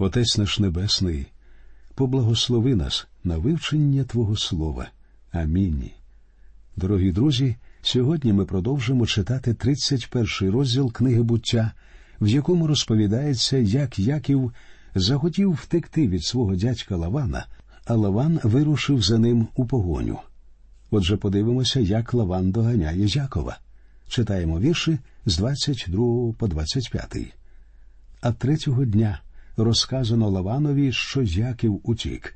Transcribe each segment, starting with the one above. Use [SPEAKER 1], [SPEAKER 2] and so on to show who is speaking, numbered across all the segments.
[SPEAKER 1] Отець наш Небесний, поблагослови нас на вивчення Твого Слова. Амінь. Дорогі друзі, сьогодні ми продовжимо читати 31 розділ книги буття, в якому розповідається, як Яків захотів втекти від свого дядька Лавана, а Лаван вирушив за ним у погоню. Отже, подивимося, як Лаван доганяє Якова. Читаємо вірші з 22 по 25. А третього дня розказано Лаванові, що Яків утік.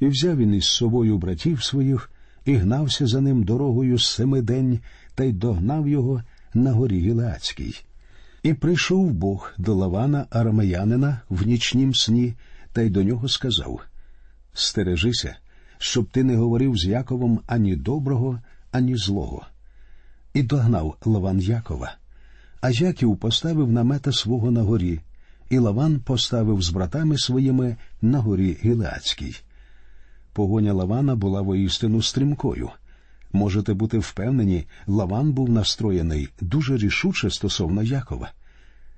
[SPEAKER 1] І взяв він із собою братів своїх і гнався за ним дорогою семи день та й догнав його на горі Гілеацькій. І прийшов Бог до Лавана арамеянина в нічнім сні, та й до нього сказав Стережися, щоб ти не говорив з Яковом ані доброго, ані злого. І догнав Лаван Якова. А Яків поставив намета свого на горі, і Лаван поставив з братами своїми на горі Гілеацькій. Погоня Лавана була воістину стрімкою. Можете бути впевнені, Лаван був настроєний дуже рішуче стосовно Якова.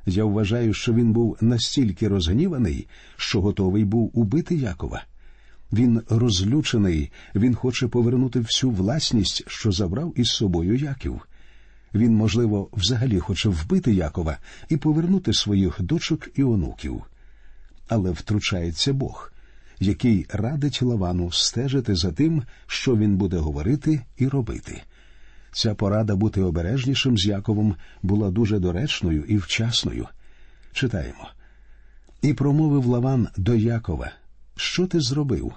[SPEAKER 1] Я вважаю, що він був настільки розгніваний, що готовий був убити Якова. Він розлючений, він хоче повернути всю власність, що забрав із собою Яків. Він, можливо, взагалі хоче вбити Якова і повернути своїх дочок і онуків. Але втручається Бог, який радить Лавану стежити за тим, що він буде говорити і робити. Ця порада бути обережнішим з Яковом була дуже доречною і вчасною. Читаємо. І промовив Лаван до Якова Що ти зробив?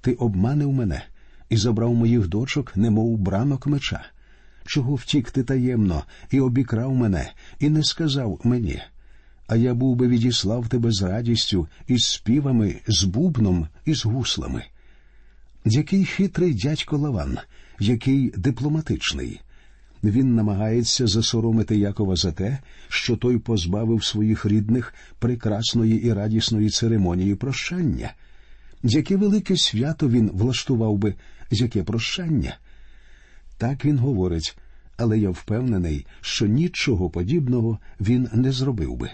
[SPEAKER 1] Ти обманив мене і забрав моїх дочок, немов бранок меча. Чого втік ти таємно і обікрав мене, і не сказав мені. А я був би відіслав тебе з радістю, із співами, з бубном і з гуслами. Який хитрий дядько Лаван, який дипломатичний. Він намагається засоромити Якова за те, що той позбавив своїх рідних прекрасної і радісної церемонії прощання. Яке велике свято він влаштував би, яке прощання? Так він говорить, але я впевнений, що нічого подібного він не зробив би.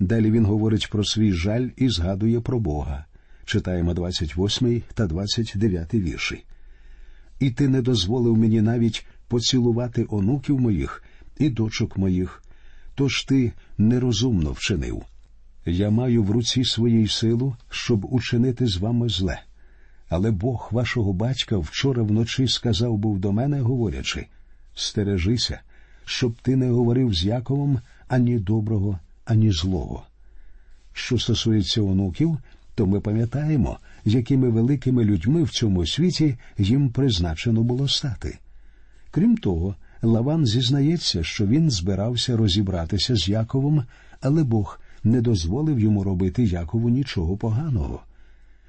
[SPEAKER 1] Далі він говорить про свій жаль і згадує про Бога. Читаємо 28 та 29 вірші. І ти не дозволив мені навіть поцілувати онуків моїх і дочок моїх, тож ти нерозумно вчинив. Я маю в руці своїй силу, щоб учинити з вами зле. Але Бог вашого батька вчора вночі сказав був до мене, говорячи стережися, щоб ти не говорив з Яковом ані доброго, ані злого. Що стосується онуків, то ми пам'ятаємо, якими великими людьми в цьому світі їм призначено було стати. Крім того, Лаван зізнається, що він збирався розібратися з Яковом, але Бог не дозволив йому робити Якову нічого поганого.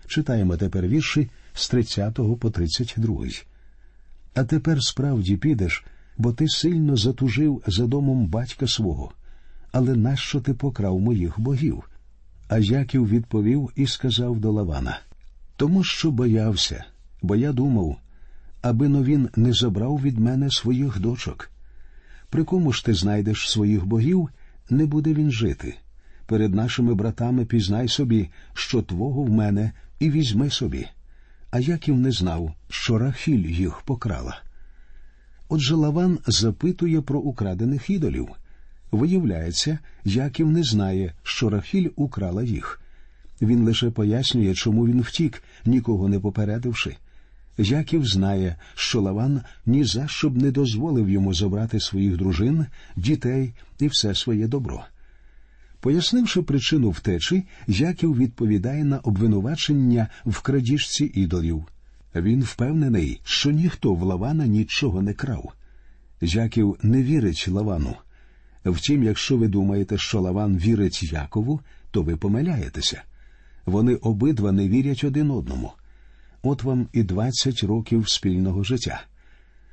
[SPEAKER 1] Читаємо тепер вірші з 30 по 32. А тепер справді підеш, бо ти сильно затужив за домом батька свого. Але нащо ти покрав моїх богів? А Яків відповів і сказав до Лавана тому що боявся, бо я думав, аби но він не забрав від мене своїх дочок. При кому ж ти знайдеш своїх богів, не буде він жити. Перед нашими братами пізнай собі, що твого в мене, і візьми собі. А Яків не знав, що Рахіль їх покрала. Отже Лаван запитує про украдених ідолів. Виявляється, Яків не знає, що Рахіль украла їх. Він лише пояснює, чому він втік, нікого не попередивши. Яків знає, що Лаван ні за що б не дозволив йому забрати своїх дружин, дітей і все своє добро. Пояснивши причину втечі, Яків відповідає на обвинувачення в крадіжці ідолів. Він впевнений, що ніхто в Лавана нічого не крав. Яків не вірить Лавану. Втім, якщо ви думаєте, що Лаван вірить Якову, то ви помиляєтеся. Вони обидва не вірять один одному. От вам і двадцять років спільного життя.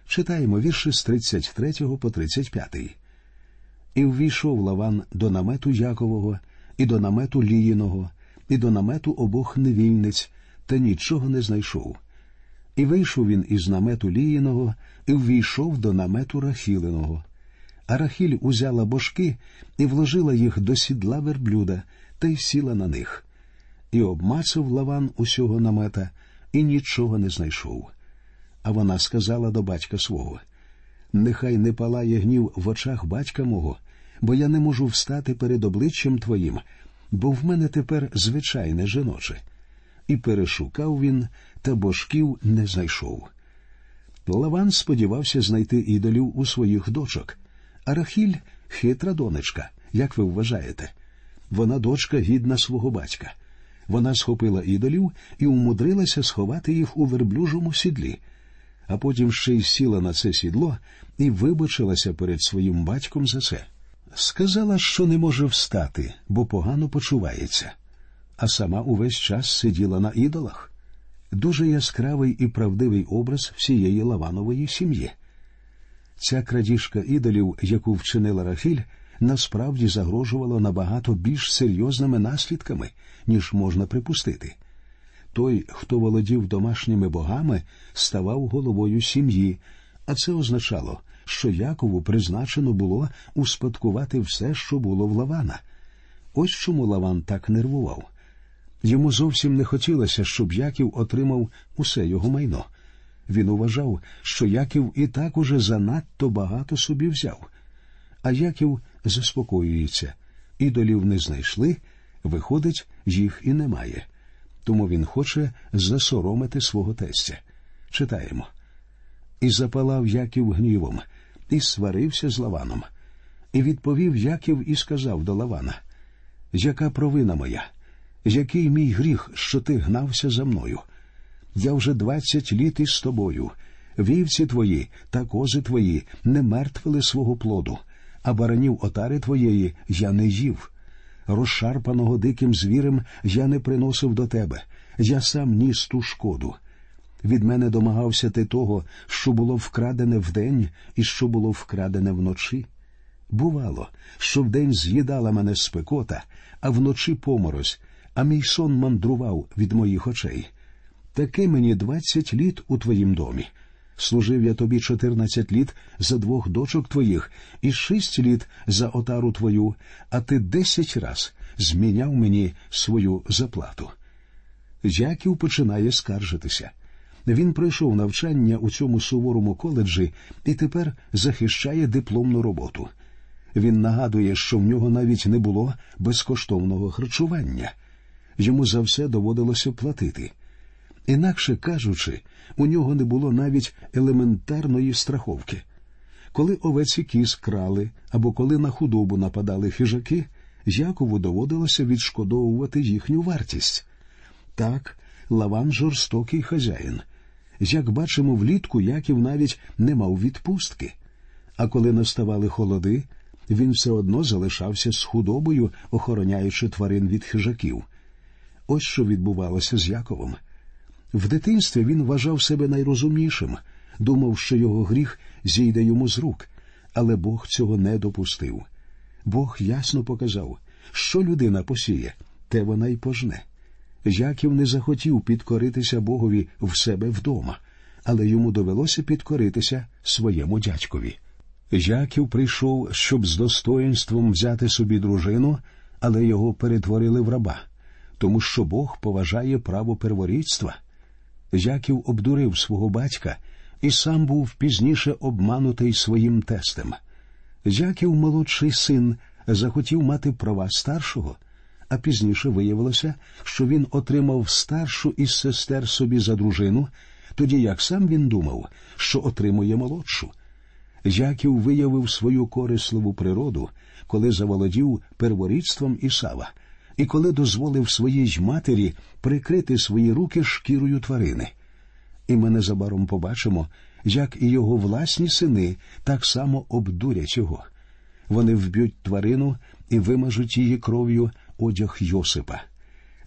[SPEAKER 1] Читаємо вірші з 33 по 35. І ввійшов Лаван до намету Якового, і до намету Ліїного, і до намету обох невільниць, та нічого не знайшов. І вийшов він із намету Ліїного, і ввійшов до намету Рахілиного. А Рахіль узяла божки і вложила їх до сідла верблюда та й сіла на них, І обмацав Лаван усього намета і нічого не знайшов. А вона сказала до батька свого Нехай не палає гнів в очах батька мого, бо я не можу встати перед обличчям твоїм, бо в мене тепер звичайне жіноче. І перешукав він, та божків не знайшов. Лаван сподівався знайти ідолів у своїх дочок, а Рахіль хитра донечка, як ви вважаєте. Вона дочка гідна свого батька. Вона схопила ідолів і умудрилася сховати їх у верблюжому сідлі, а потім ще й сіла на це сідло і вибачилася перед своїм батьком за це. Сказала, що не може встати, бо погано почувається, а сама увесь час сиділа на ідолах. Дуже яскравий і правдивий образ всієї Лаванової сім'ї. Ця крадіжка ідолів, яку вчинила Рахіль, насправді загрожувала набагато більш серйозними наслідками, ніж можна припустити. Той, хто володів домашніми богами, ставав головою сім'ї, а це означало, що Якову призначено було успадкувати все, що було в Лавана. Ось чому Лаван так нервував. Йому зовсім не хотілося, щоб Яків отримав усе його майно. Він уважав, що Яків і так уже занадто багато собі взяв. А Яків заспокоюється. Ідолів не знайшли, виходить, їх і немає. Тому він хоче засоромити свого тестя. Читаємо. І запалав Яків гнівом, і сварився з Лаваном. І відповів Яків і сказав до Лавана: Яка провина моя? Який мій гріх, що ти гнався за мною? Я вже двадцять літ із тобою. Вівці твої та кози твої не мертвили свого плоду, а баранів отари твоєї я не їв. Розшарпаного диким звірем я не приносив до тебе, я сам ніс ту шкоду. Від мене домагався ти того, що було вкрадене вдень і що було вкрадене вночі. Бувало, що вдень з'їдала мене спекота, а вночі поморозь, а мій сон мандрував від моїх очей. Таки мені двадцять літ у твоїм домі. Служив я тобі чотирнадцять літ за двох дочок твоїх і шість літ за отару твою, а ти десять раз зміняв мені свою заплату. Яків починає скаржитися. Він пройшов навчання у цьому суворому коледжі і тепер захищає дипломну роботу. Він нагадує, що в нього навіть не було безкоштовного харчування. Йому за все доводилося платити. Інакше кажучи, у нього не було навіть елементарної страховки. Коли овеці кіз крали або коли на худобу нападали хижаки, Якову доводилося відшкодовувати їхню вартість. Так, Лаван жорстокий хазяїн. Як бачимо, влітку Яків навіть не мав відпустки. А коли наставали холоди, він все одно залишався з худобою, охороняючи тварин від хижаків. Ось що відбувалося з Яковом. В дитинстві він вважав себе найрозумнішим, думав, що його гріх зійде йому з рук, але Бог цього не допустив. Бог ясно показав, що людина посіє, те вона й пожне. Яків не захотів підкоритися Богові в себе вдома, але йому довелося підкоритися своєму дядькові. Яків прийшов, щоб з достоїнством взяти собі дружину, але його перетворили в раба, тому що Бог поважає право перворідства. Яків обдурив свого батька і сам був пізніше обманутий своїм тестем. Яків, молодший син, захотів мати права старшого, а пізніше виявилося, що він отримав старшу із сестер собі за дружину, тоді як сам він думав, що отримує молодшу. Яків виявив свою корисливу природу, коли заволодів перворідством Ісава, і коли дозволив своїй матері прикрити свої руки шкірою тварини. І ми незабаром побачимо, як і його власні сини так само обдурять його. Вони вб'ють тварину і вимажуть її кров'ю одяг Йосипа.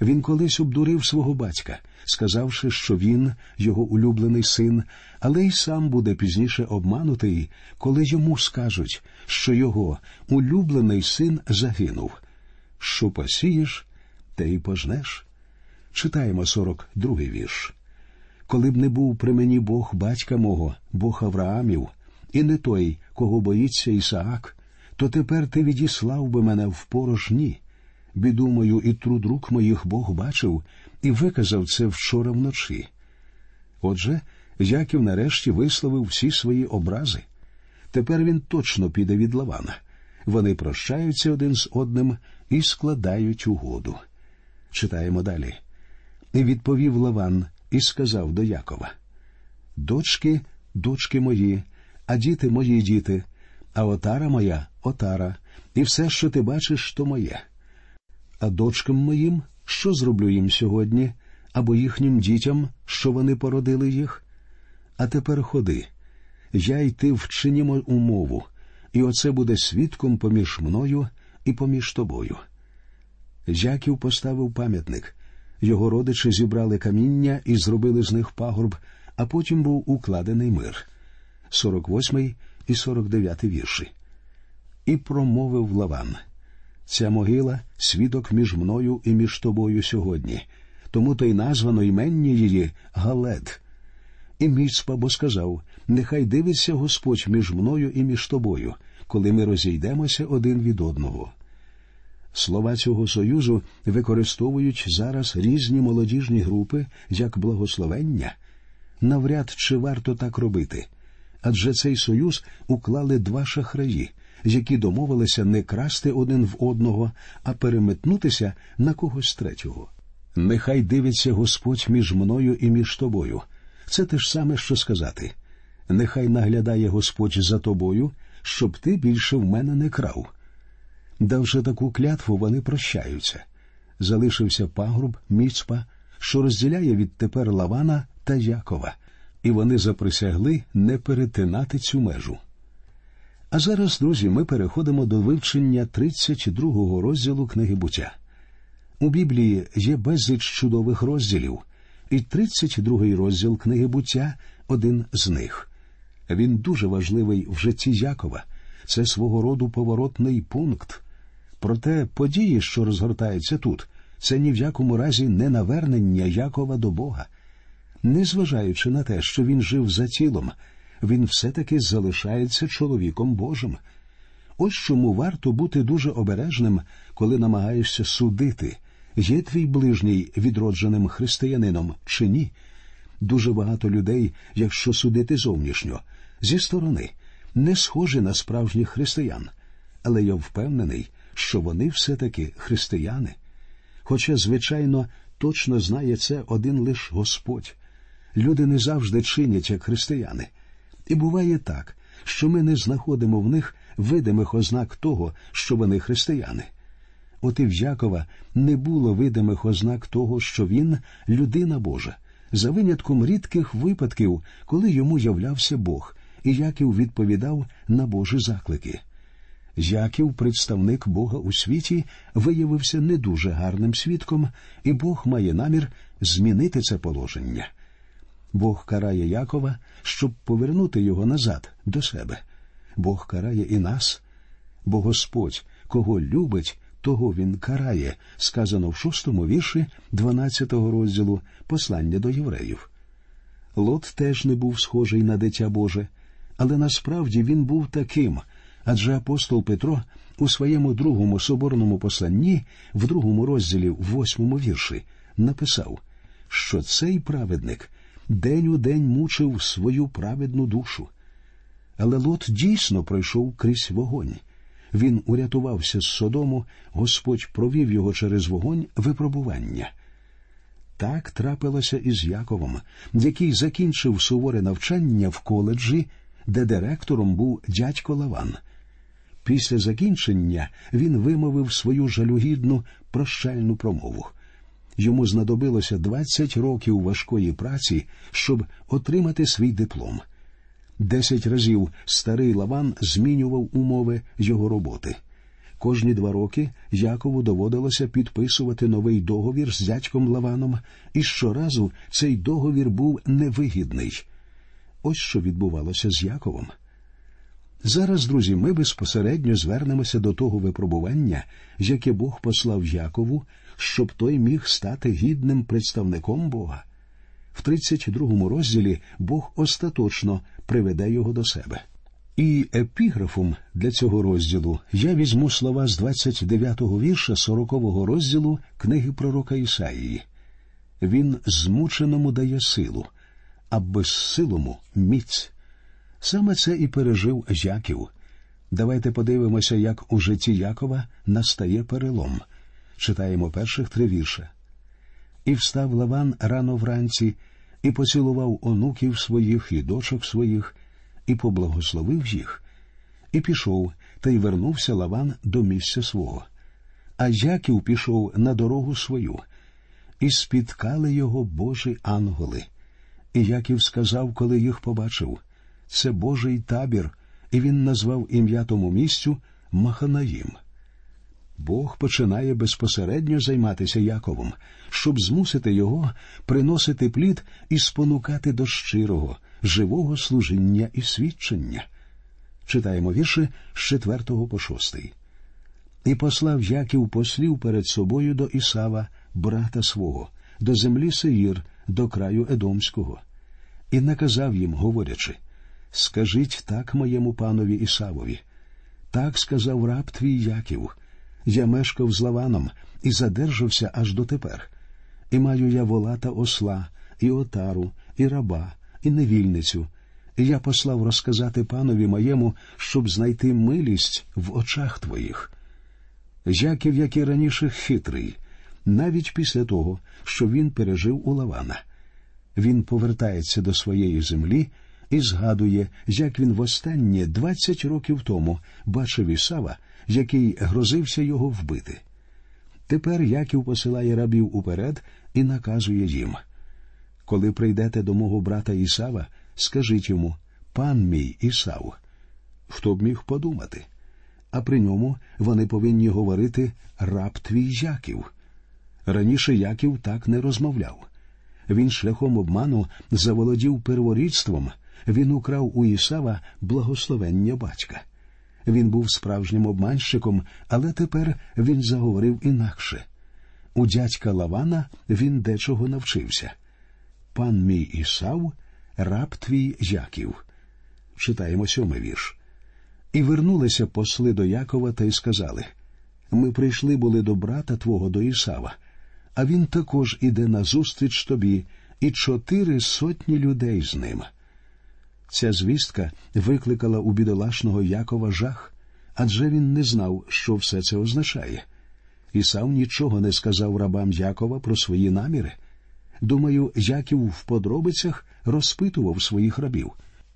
[SPEAKER 1] Він колись обдурив свого батька, сказавши, що він його улюблений син, але й сам буде пізніше обманутий, коли йому скажуть, що його улюблений син загинув. Що посієш, те й пожнеш. Читаємо сорок другий вірш. Коли б не був при мені Бог батька мого, Бог Авраамів, і не той, кого боїться Ісаак, то тепер ти відіслав би мене в порожні. біду мою і труд рук моїх Бог бачив і виказав це вчора вночі. Отже, Яків нарешті висловив всі свої образи. Тепер він точно піде від Лавана. Вони прощаються один з одним і складають угоду. Читаємо далі. І відповів Лаван і сказав до Якова: Дочки, дочки мої, а діти мої діти, а отара моя отара, і все, що ти бачиш, то моє. А дочкам моїм що зроблю їм сьогодні, або їхнім дітям, що вони породили їх? А тепер ходи. Я й ти вчинімо умову, і оце буде свідком поміж мною і поміж тобою. Яків поставив пам'ятник. Його родичі зібрали каміння і зробили з них пагорб, а потім був укладений мир. 48 і 49 вірші. І промовив Лаван. Ця могила свідок між мною і між тобою сьогодні, тому то й названо іменні її Галед. І Міцпа бо сказав Нехай дивиться Господь між мною і між тобою, коли ми розійдемося один від одного. Слова цього союзу використовують зараз різні молодіжні групи як благословення. Навряд чи варто так робити. Адже цей союз уклали два шахраї, які домовилися не красти один в одного, а переметнутися на когось третього. Нехай дивиться Господь між мною і між тобою. Це те ж саме, що сказати. Нехай наглядає Господь за тобою, щоб ти більше в мене не крав. Давши таку клятву, вони прощаються. Залишився пагруб, міцпа, що розділяє відтепер Лавана та Якова, і вони заприсягли не перетинати цю межу. А зараз, друзі, ми переходимо до вивчення 32-го розділу книги буття. У Біблії є безліч чудових розділів, і 32-й розділ книги буття один з них. Він дуже важливий в житті Якова. Це свого роду поворотний пункт. Проте події, що розгортаються тут, це ні в якому разі не навернення Якова до Бога. Незважаючи на те, що він жив за тілом, він все-таки залишається чоловіком Божим. Ось чому варто бути дуже обережним, коли намагаєшся судити, є твій ближній відродженим християнином чи ні. Дуже багато людей, якщо судити зовнішньо, зі сторони, не схожі на справжніх християн, але я впевнений, що вони все-таки християни. Хоча, звичайно, точно знає це один лиш Господь. Люди не завжди чинять як християни. І буває так, що ми не знаходимо в них видимих ознак того, що вони християни. От і в Якова не було видимих ознак того, що він людина Божа, за винятком рідких випадків, коли йому являвся Бог, і Яків відповідав на Божі заклики. Яків, представник Бога у світі, виявився не дуже гарним свідком, і Бог має намір змінити це положення. Бог карає Якова, щоб повернути його назад до себе. Бог карає і нас, бо Господь, кого любить, того він карає, сказано в шостому вірші 12-го розділу послання до євреїв. Лот теж не був схожий на дитя Боже, але насправді він був таким, адже апостол Петро у своєму другому соборному посланні, в другому розділі, в восьмому вірші, написав, що цей праведник день у день мучив свою праведну душу. Але Лот дійсно пройшов крізь вогонь. Він урятувався з Содому, Господь провів його через вогонь випробування. Так трапилося і з Яковом, який закінчив суворе навчання в коледжі, де директором був дядько Лаван. Після закінчення він вимовив свою жалюгідну прощальну промову. Йому знадобилося 20 років важкої праці, щоб отримати свій диплом. Десять разів старий Лаван змінював умови його роботи. Кожні два роки Якову доводилося підписувати новий договір з дядьком Лаваном, і щоразу цей договір був невигідний. Ось що відбувалося з Яковом. Зараз, друзі, ми безпосередньо звернемося до того випробування, яке Бог послав Якову, щоб той міг стати гідним представником Бога. В 32-му розділі Бог остаточно приведе його до себе. І епіграфом для цього розділу я візьму слова з 29-го вірша 40-го розділу книги пророка Ісаїї. Він змученому дає силу, а безсилому міць. Саме це і пережив Яків. Давайте подивимося, як у житті Якова настає перелом. Читаємо перших три вірша. І встав Лаван рано вранці, і поцілував онуків своїх і дочок своїх, і поблагословив їх, і пішов, та й вернувся Лаван до місця свого. А Яків пішов на дорогу свою, і спіткали його Божі ангели. І Яків сказав, коли їх побачив це Божий табір, і він назвав ім'я тому місцю Маханаїм. Бог починає безпосередньо займатися Яковом, щоб змусити його приносити плід і спонукати до щирого, живого служіння і свідчення. Читаємо вірші з 4 по 6. І послав Яків послів перед собою до Ісава, брата свого, до землі Сеїр, до краю Едомського, і наказав їм, говорячи Скажіть так моєму панові Ісавові. Так сказав раб твій Яків. Я мешкав з Лаваном і задержався аж дотепер. І маю я вола та осла, і отару, і раба, і невільницю. І я послав розказати панові моєму, щоб знайти милість в очах твоїх. Яків, як і раніше, хитрий, навіть після того, що він пережив у Лавана. Він повертається до своєї землі і згадує, як він востаннє двадцять років тому бачив Ісава, який грозився його вбити. Тепер Яків посилає рабів уперед і наказує їм коли прийдете до мого брата Ісава, скажіть йому пан мій Ісав. Хто б міг подумати? А при ньому вони повинні говорити раб твій Яків. Раніше Яків так не розмовляв. Він шляхом обману заволодів перворідством, він украв у Ісава благословення батька. Він був справжнім обманщиком, але тепер він заговорив інакше. У дядька Лавана він дечого навчився. Пан мій Ісав, раб твій Яків. Читаємо сьомий вірш. І вернулися посли до Якова та й сказали Ми прийшли були до брата твого до Ісава, а він також іде назустріч тобі, і чотири сотні людей з ним. Ця звістка викликала у бідолашного Якова жах, адже він не знав, що все це означає. Ісав нічого не сказав рабам Якова про свої наміри. Думаю, Яків в подробицях розпитував своїх рабів.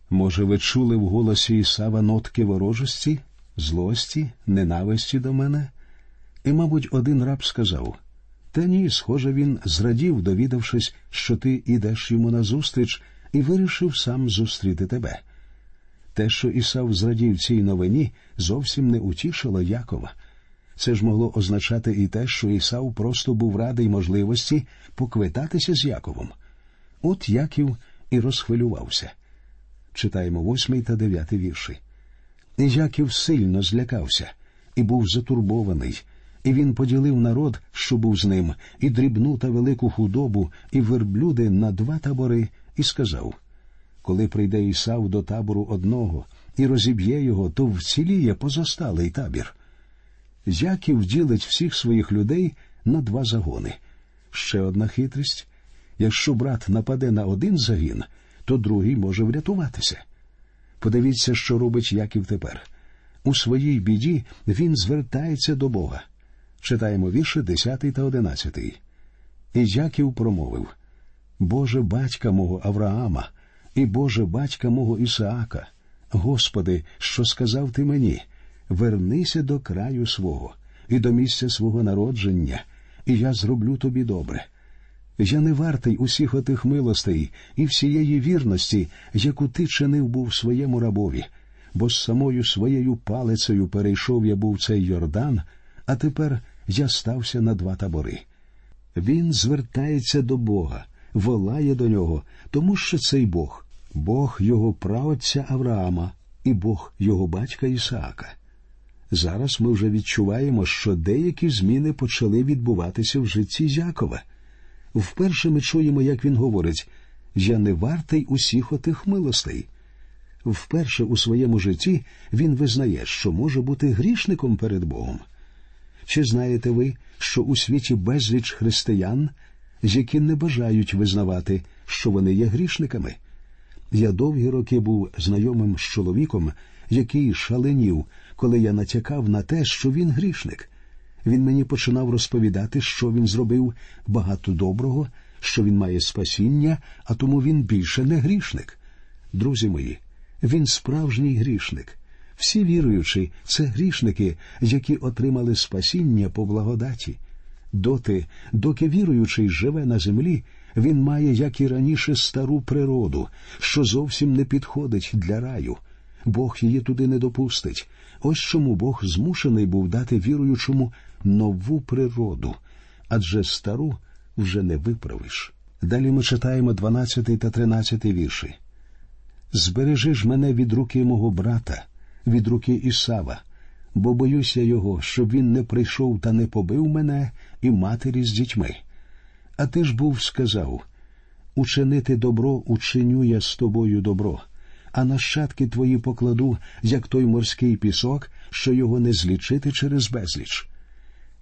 [SPEAKER 1] Може, ви чули в голосі Ісава нотки ворожості, злості, ненависті до мене? І, мабуть, один раб сказав Та ні, схоже, він зрадів, довідавшись, що ти ідеш йому назустріч, і вирішив сам зустріти тебе. Те, що Ісав зрадів цій новині, зовсім не утішило Якова. Це ж могло означати і те, що Ісав просто був радий можливості поквитатися з Яковом. От Яків і розхвилювався. Читаємо восьмий та дев'ятий вірші. Яків сильно злякався і був затурбований, і він поділив народ, що був з ним, і дрібну та велику худобу, і верблюди на два табори, і сказав Коли прийде Ісав до табору одного і розіб'є його, то вціліє позосталий табір. Яків ділить всіх своїх людей на два загони. Ще одна хитрість якщо брат нападе на один загін, то другий може врятуватися. Подивіться, що робить Яків тепер. У своїй біді він звертається до Бога. Читаємо вірші 10 та 11. І Яків промовив Боже батька мого Авраама, і Боже батька мого Ісаака, Господи, що сказав ти мені, вернися до краю свого і до місця свого народження, і я зроблю тобі добре. Я не вартий усіх отих милостей і всієї вірності, яку ти чинив був своєму рабові, бо з самою своєю палицею перейшов я був цей Йордан, а тепер я стався на два табори. Він звертається до Бога, волає до нього, тому що цей Бог, Бог його праотця Авраама і Бог його батька Ісаака. Зараз ми вже відчуваємо, що деякі зміни почали відбуватися в житті Якова. Вперше ми чуємо, як він говорить Я не вартий усіх отих милостей. Вперше у своєму житті він визнає, що може бути грішником перед Богом. Чи знаєте ви, що у світі безліч християн, які не бажають визнавати, що вони є грішниками? Я довгі роки був знайомим з чоловіком, який шаленів, коли я натякав на те, що він грішник. Він мені починав розповідати, що він зробив багато доброго, що він має спасіння, а тому він більше не грішник. Друзі мої, він справжній грішник. Всі віруючі, це грішники, які отримали спасіння по благодаті. Доти, доки віруючий живе на землі, він має, як і раніше, стару природу, що зовсім не підходить для раю. Бог її туди не допустить. Ось чому Бог змушений був дати віруючому нову природу, адже стару вже не виправиш. Далі ми читаємо 12 та 13 вірші. Збережи ж мене від руки мого брата, від руки Ісава, бо боюся його, щоб він не прийшов та не побив мене і матері з дітьми. А ти ж був сказав учинити добро учиню я з тобою добро, а нащадки твої покладу, як той морський пісок, що його не злічити через безліч.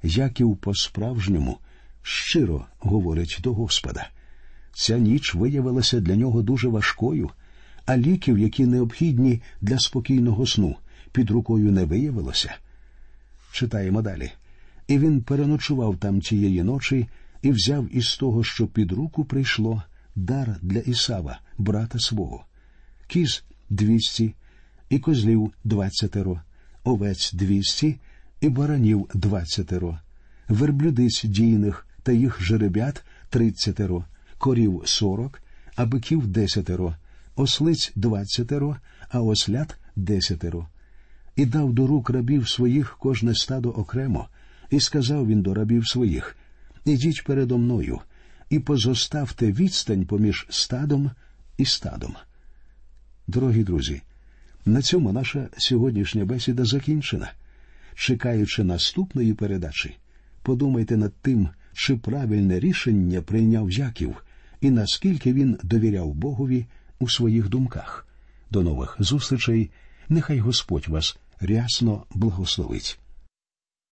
[SPEAKER 1] Яків по-справжньому щиро говорить до Господа. Ця ніч виявилася для нього дуже важкою, а ліків, які необхідні для спокійного сну, під рукою не виявилося. Читаємо далі. І він переночував там тієї ночі і взяв із того, що під руку прийшло, дар для Ісава, брата свого, кіз двісті, і козлів двадцятеро, овець двісті, і баранів двадцятеро, верблюдиць дійних та їх жеребят тридцятеро, корів сорок, а биків десятеро, ослиць двадцятеро, а ослят десятеро. І дав до рук рабів своїх кожне стадо окремо, і сказав він до рабів своїх Ідіть передо мною, і позоставте відстань поміж стадом і стадом. Дорогі друзі, на цьому наша сьогоднішня бесіда закінчена. Чекаючи наступної передачі, подумайте над тим, чи правильне рішення прийняв Яків і наскільки він довіряв Богові у своїх думках. До нових зустрічей. Нехай Господь вас рясно благословить.